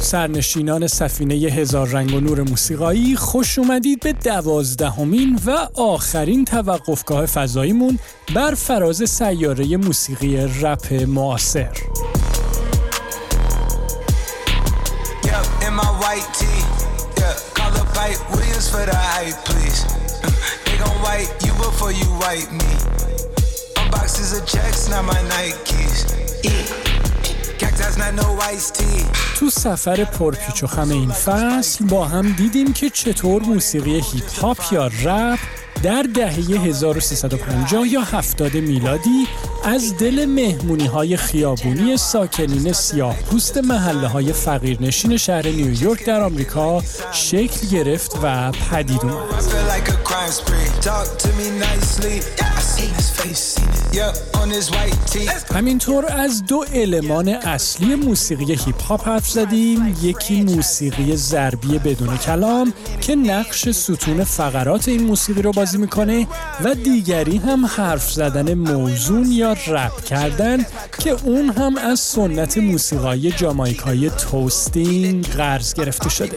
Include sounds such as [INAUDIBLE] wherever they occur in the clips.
سرنشینان سفینه هزار رنگ و نور موسیقایی خوش اومدید به دوازدهمین و آخرین توقفگاه فضاییمون بر فراز سیاره موسیقی رپ معاصر. [LAUGHS] تو سفر پرپیچ و خم این فصل با هم دیدیم که چطور موسیقی هیپ هاپ یا رپ در دهه 1350 یا 70 میلادی از دل مهمونی های خیابونی ساکنین سیاه پوست محله های فقیرنشین شهر نیویورک در آمریکا شکل گرفت و پدید اومد. همینطور از دو المان اصلی موسیقی هیپ هاپ حرف زدیم. یکی موسیقی ضربی بدون کلام که نقش ستون فقرات این موسیقی رو بازی می‌کنه و دیگری هم حرف زدن موزون یا رپ کردن که اون هم از سنت موسیقایی جامایکایی توستینگ قرض گرفته شده.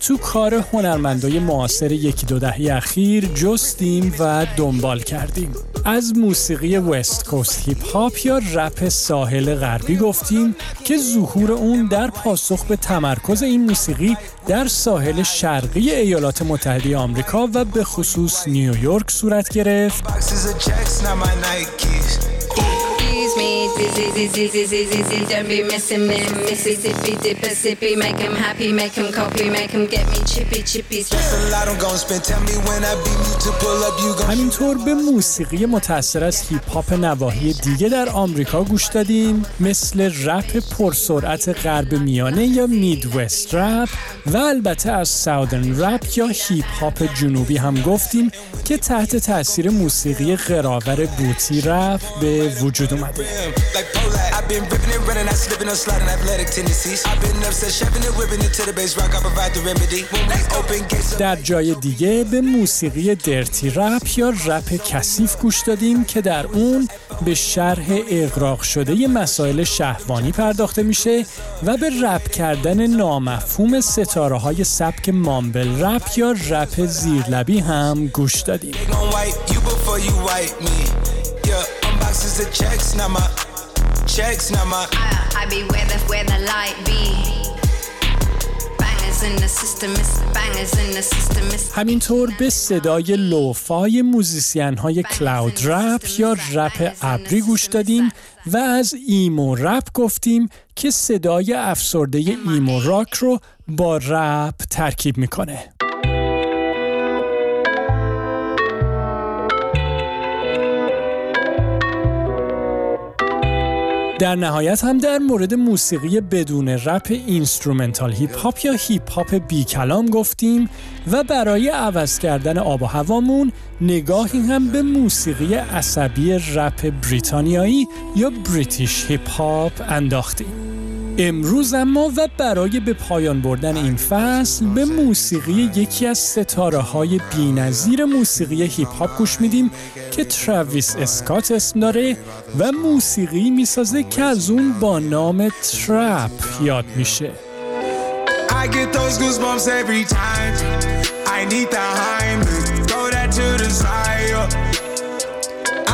تو کار هنرمندای معاصر یکی دو دهه اخیر جستیم و دنبال کردیم. از موسیقی وست کوست هیپ هاپ یا رپ ساحل غربی گفتیم که ظهور اون در پاسخ به تمرکز این موسیقی در ساحل شرقی ایالات متحده آمریکا و به خصوص نیویورک صورت گرفت. همینطور به موسیقی متأثر از هیپ هاپ نواحی دیگه در آمریکا گوش دادیم مثل رپ پرسرعت غرب میانه یا Midwest rap و البته از Southern rap یا هیپ هاپ جنوبی هم گفتیم که تحت تاثیر موسیقی قرآور booty rap به وجود اومده. در جای دیگه به موسیقی درتی رپ یا رپ کثیف گوش دادیم که در اون به شرح اقراق شده مسائل شهوانی پرداخته میشه و به رپ کردن نامفهوم ستاره های سبک مامبل رپ یا رپ زیرلبی هم گوش دادیم. همینطور به صدای lo-fi موزیسین های cloud rap یا رپ ابری گوش دادیم و از emo rap گفتیم که صدای افسرده emo rock رو با رپ ترکیب می‌کنه. در نهایت هم در مورد موسیقی بدون رپ instrumental hip hop یا هیپ هاپ بی کلام گفتیم و برای عوض کردن آب و هوامون نگاهی هم به موسیقی عصبی رپ بریتانیایی یا British hip hop انداختیم. امروز اما و برای به پایان بردن این فصل به موسیقی یکی از ستاره های بینظیر موسیقی هیپ هاپ گوش میدیم که تراویس اسکات اسم داره و موسیقی می‌سازه که از اون با نام trap یاد میشه. I.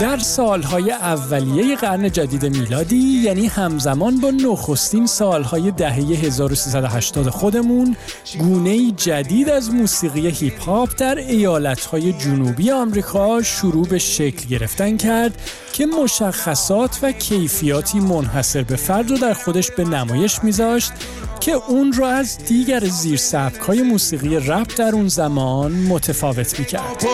در سالهای اولیه قرن جدید میلادی یعنی همزمان با نخستین سالهای دهه 1380 خودمون گونه جدید از موسیقی هیپ هاپ در ایالتهای جنوبی آمریکا شروع به شکل گرفتن کرد که مشخصات و کیفیاتی منحصر به فرد رو در خودش به نمایش میذاشت که اون رو از دیگر زیر های موسیقی رپ در اون زمان متفاوت می‌کرد.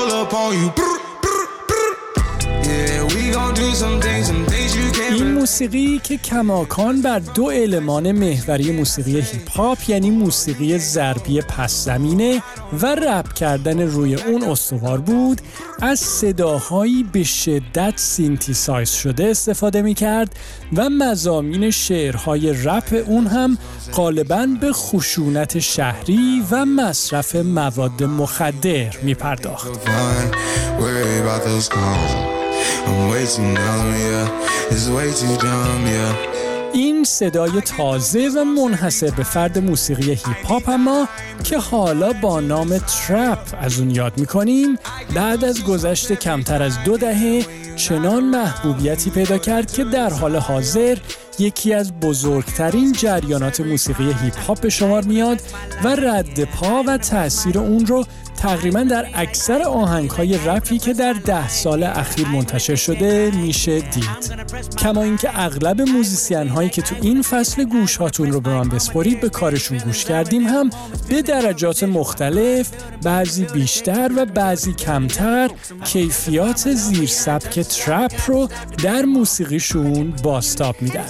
این موسیقی که کماکان بر دو المان محوری موسیقی هیپ هاپ یعنی موسیقی ضربی پس زمینه و رپ کردن روی اون استوار بود از صداهایی به شدت synthesize شده استفاده می کرد و مزامین شعرهای رپ اون هم غالبا به خشونت شهری و مصرف مواد مخدر می پرداخت. این صدای تازه و منحصر به فرد موسیقی هیپ هاپ اما که حالا با نام ترپ از اون یاد می‌کنیم بعد از گذشت کمتر از دو دهه چنان محبوبیتی پیدا کرد که در حال حاضر یکی از بزرگترین جریانات موسیقی هیپ هاپ به شمار میاد و رد پا و تاثیر اون رو تقریبا در اکثر آهنگ های رپی که در ده سال اخیر منتشر شده میشه دید. کما اینکه اغلب موزیسین هایی که تو این فصل گوش هاتون رو به من بسپرید به کارشون گوش کردیم هم به درجات مختلف بعضی بیشتر و بعضی کمتر کیفیات زیر سبک ترپ رو در موسیقیشون باستاب میدن.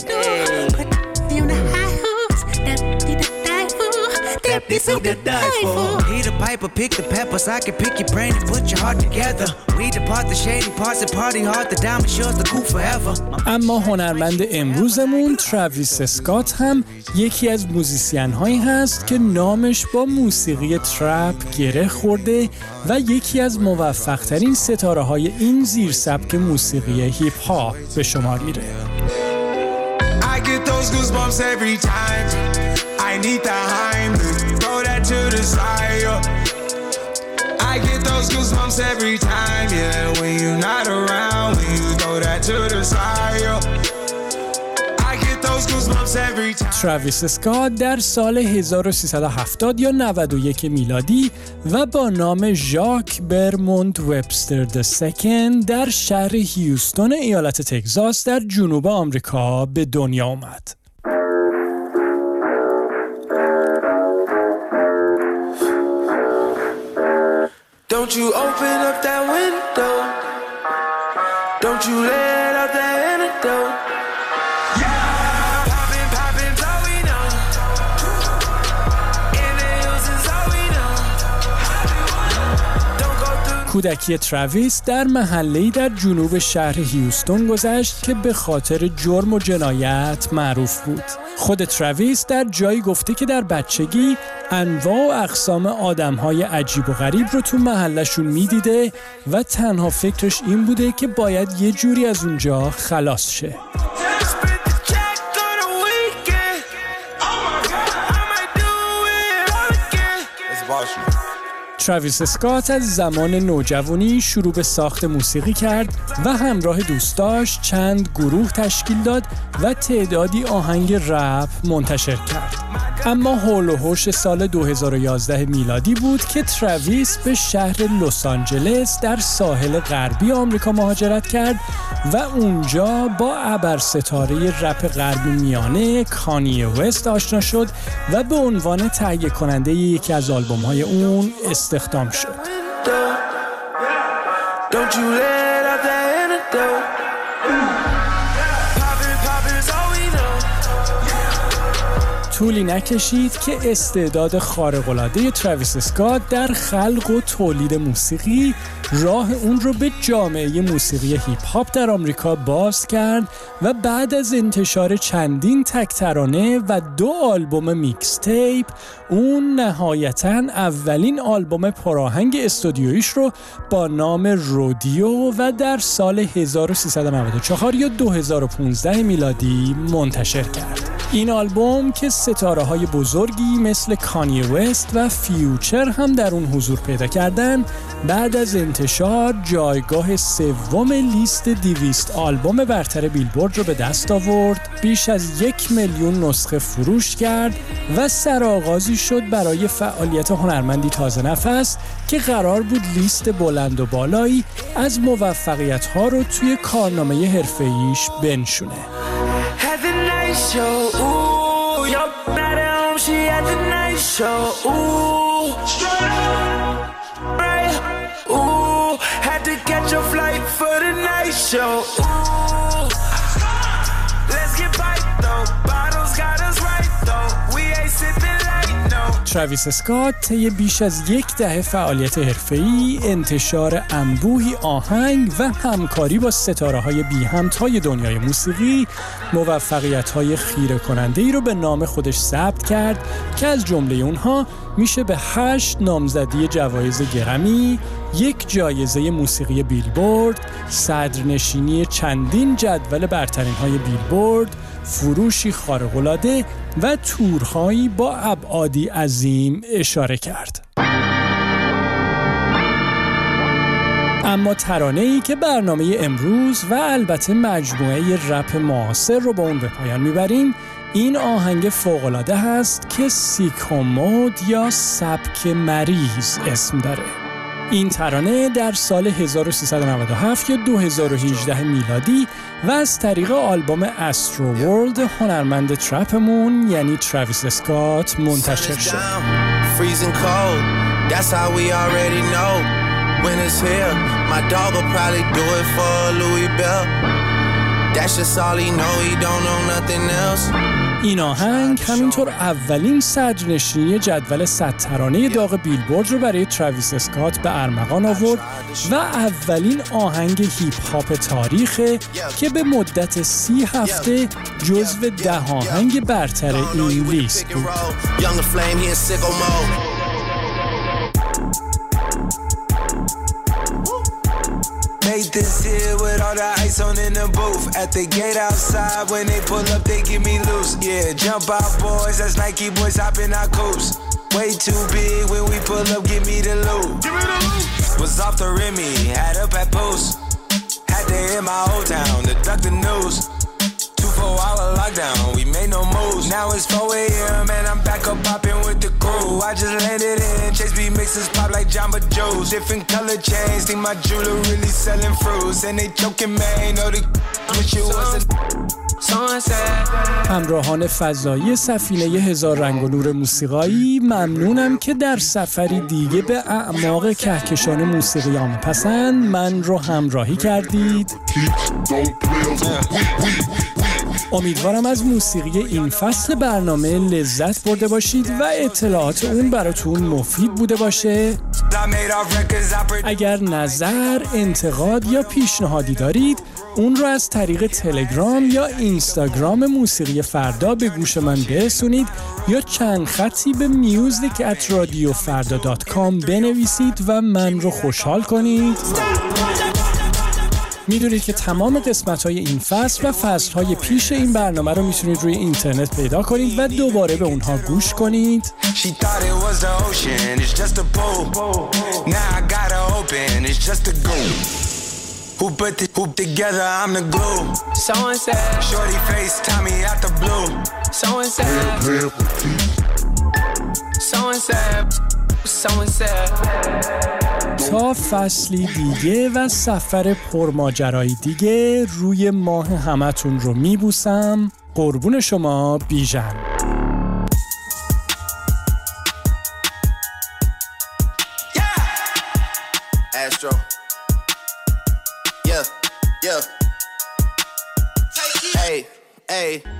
This is the die for. Peter Piper, pick the peppers. I can pick your brain and put your heart together. We depart the shady parts and party hard. The diamond shows the cool forever. اما هنرمند امروزمون تراویس اسکات هم یکی از موزیسین هایی هست که نامش با موسیقی trap گره خورده و یکی از موفق ستاره های این زیر سبک موسیقی هیپ هاپ به شمار میره. I get those goosebumps every time. I need the Heimlich. Throw that to the side. I get those goosebumps every time, yeah. When you're not around, when you throw that to the side. تراویس اسکات در سال 1370 یا 91 میلادی و با نام ژاک برموند وبستر د سکن در شهر هیوستون ایالت تگزاس در جنوب آمریکا به دنیا آمد. Don't you open up that window. Don't you let out that antidote. کودکی تراویس در محله‌ای در جنوب شهر هیوستون گذشت که به خاطر جرم و جنایت معروف بود. خود تراویس در جایی گفته که در بچگی انواع و اقسام آدمهای عجیب و غریب رو تو محلشون می‌دیده و تنها فکرش این بوده که باید یه جوری از اونجا خلاص شه. تراویس اسکات از زمان نوجوانی شروع به ساخت موسیقی کرد و همراه دوستاش چند گروه تشکیل داد و تعدادی آهنگ رپ منتشر کرد. اما حول و حوش سال 2011 میلادی بود که تراویس به شهر لس آنجلس در ساحل غربی آمریکا مهاجرت کرد و اونجا با ابر ستاره رپ غربی میانه کانی وست آشنا شد و به عنوان تهیه کننده یکی از آلبوم های اون استخدام شد. طولی نکشید که استعداد خارق‌العاده تراویس اسکات در خلق و تولید موسیقی راه اون رو به جامعه موسیقی هیپ هاپ در آمریکا باز کرد و بعد از انتشار چندین تک ترانه و دو آلبوم mixtape اون نهایتا اولین آلبوم پراهنگ استودیویش رو با نام Rodeo و در سال 1394 یا 2015 میلادی منتشر کرد. این آلبوم که ستاره های بزرگی مثل کانی وست و فیوچر هم در اون حضور پیدا کردن بعد از انتشار جایگاه سوم لیست دیویست آلبوم برتر بیلبورد رو به دست آورد بیش از یک میلیون نسخه فروش کرد و سرآغازی شد برای فعالیت هنرمندی تازه نفس که قرار بود لیست بلند و بالایی از موفقیت ها رو توی کارنامه هرفهیش بنشونه. تراویس اسکات طی بیش از یک دهه فعالیت حرفه‌ای، انتشار انبوهی آهنگ و همکاری با ستاره های بی همتای دنیای موسیقی موفقیت های خیره کننده ای رو به نام خودش ثبت کرد که از جمله اونها میشه به هشت نامزدی جوایز گرمی، یک جایزه موسیقی بیلبورد، صدرنشینی چندین جدول برترین های بیلبورد، فروشی خارق‌العاده و تورهایی با ابعادی عظیم اشاره کرد. اما ترانه ای که برنامه امروز و البته مجموعه رپ معاصر رو با اون به پایان می‌بریم این آهنگ فوقالعاده هست که سیکومود یا سبک مریض اسم داره. این ترانه در سال 1397 یا 2018 میلادی و از طریق آلبوم Astroworld هنرمند trap مون یعنی تراویس اسکات منتشر شد. این آهنگ همینطور اولین صدرنشینی جدول صد ترانه داغ بیلبورد رو برای تراویس اسکات به ارمغان آورد و اولین آهنگ هیپ هاپ تاریخه که به مدت سی هفته جزو ده آهنگ برتر این لیست بود. This here with all the ice on in the booth. At the gate outside, when they pull up, they give me loose. Yeah, jump out, boys. That's Nike boys hopping our coops. Way too big when we pull up, give me the loot. Give me the loot. Was off the Remy, had up at post. Had to hit my old town to duck the news. Two four hour lockdown, we made no moves. Now it's 4 a.m. and I'm back up popping with the crew. I just landed in Chase B mixes pop like Jamba Joe's. Different color chains, think my jeweler really selling fruits. And they joking, man, know the wish it wasn't. همراهان فضایی سفینه هزار رنگ و نور موسیقایی ممنونم که در سفری دیگه به اعماق کهکشان موسیقی پسند من رو همراهی کردید امیدوارم از موسیقی این فصل برنامه لذت برده باشید و اطلاعات اون براتون مفید بوده باشه. اگر نظر، انتقاد یا پیشنهادی دارید اون رو از طریق تلگرام یا اینستاگرام موسیقی فردا به گوش من برسونید یا چند خطی به میوزیک ات رادیو فردا بنویسید و من رو خوشحال کنید. می‌دونید که تمام قسمت های این فصل و فصل های پیش این برنامه رو می‌تونید روی اینترنت پیدا کنید و دوباره به اونها گوش کنید. تا فصلی دیگه و سفر پرماجرایی دیگه روی ماه همتون رو میبوسم. قربون شما بیژن. Hey.